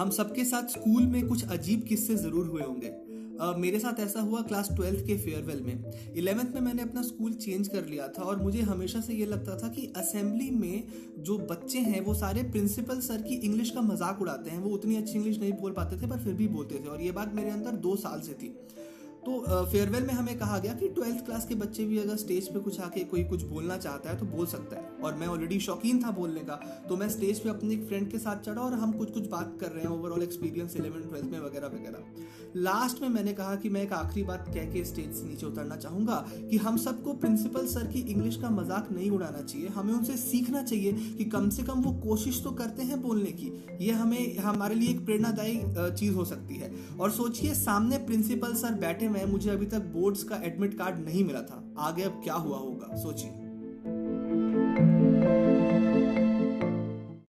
हम सबके साथ स्कूल में कुछ अजीब किस्से ज़रूर हुए होंगे। Uh, मेरे साथ ऐसा हुआ क्लास ट्वेल्थ के फेयरवेल में। इलेवेंथ में मैंने अपना स्कूल चेंज कर लिया था और मुझे हमेशा से ये लगता था कि असेंबली में जो बच्चे हैं वो सारे प्रिंसिपल सर की इंग्लिश का मज़ाक उड़ाते हैं। वो उतनी अच्छी इंग्लिश नहीं बोल पाते थे पर फिर भी बोलते थे और ये बात मेरे अंदर दो साल से थी। तो फेयरवेल में हमें कहा गया कि ट्वेल्थ क्लास के बच्चे भी अगर स्टेज पे कुछ आके कोई कुछ बोलना चाहता है तो बोल सकता है। और मैं ऑलरेडी शौकीन था बोलने का तो मैं स्टेज पे अपने एक फ्रेंड के साथ चढ़ा और हम कुछ कुछ बात कर रहे हैं ओवरऑल एक्सपीरियंस इलेवन ट्वेल्थ में वगैरह वगैरह। लास्ट में मैंने कहा कि मैं एक आखिरी बात कह के स्टेज से नीचे उतरना चाहूँगा कि हम सबको प्रिंसिपल सर की इंग्लिश का मज़ाक नहीं उड़ाना चाहिए। हमें उनसे सीखना चाहिए कि कम से कम वो कोशिश तो करते हैं बोलने की। ये हमें, हमारे लिए एक प्रेरणादायी चीज़ हो सकती है। और सोचिए, सामने प्रिंसिपल सर बैठे हुए मुझे अभी तक बोर्ड्स का एडमिट कार्ड नहीं मिला था। आगे अब क्या हुआ होगा? सोचिए।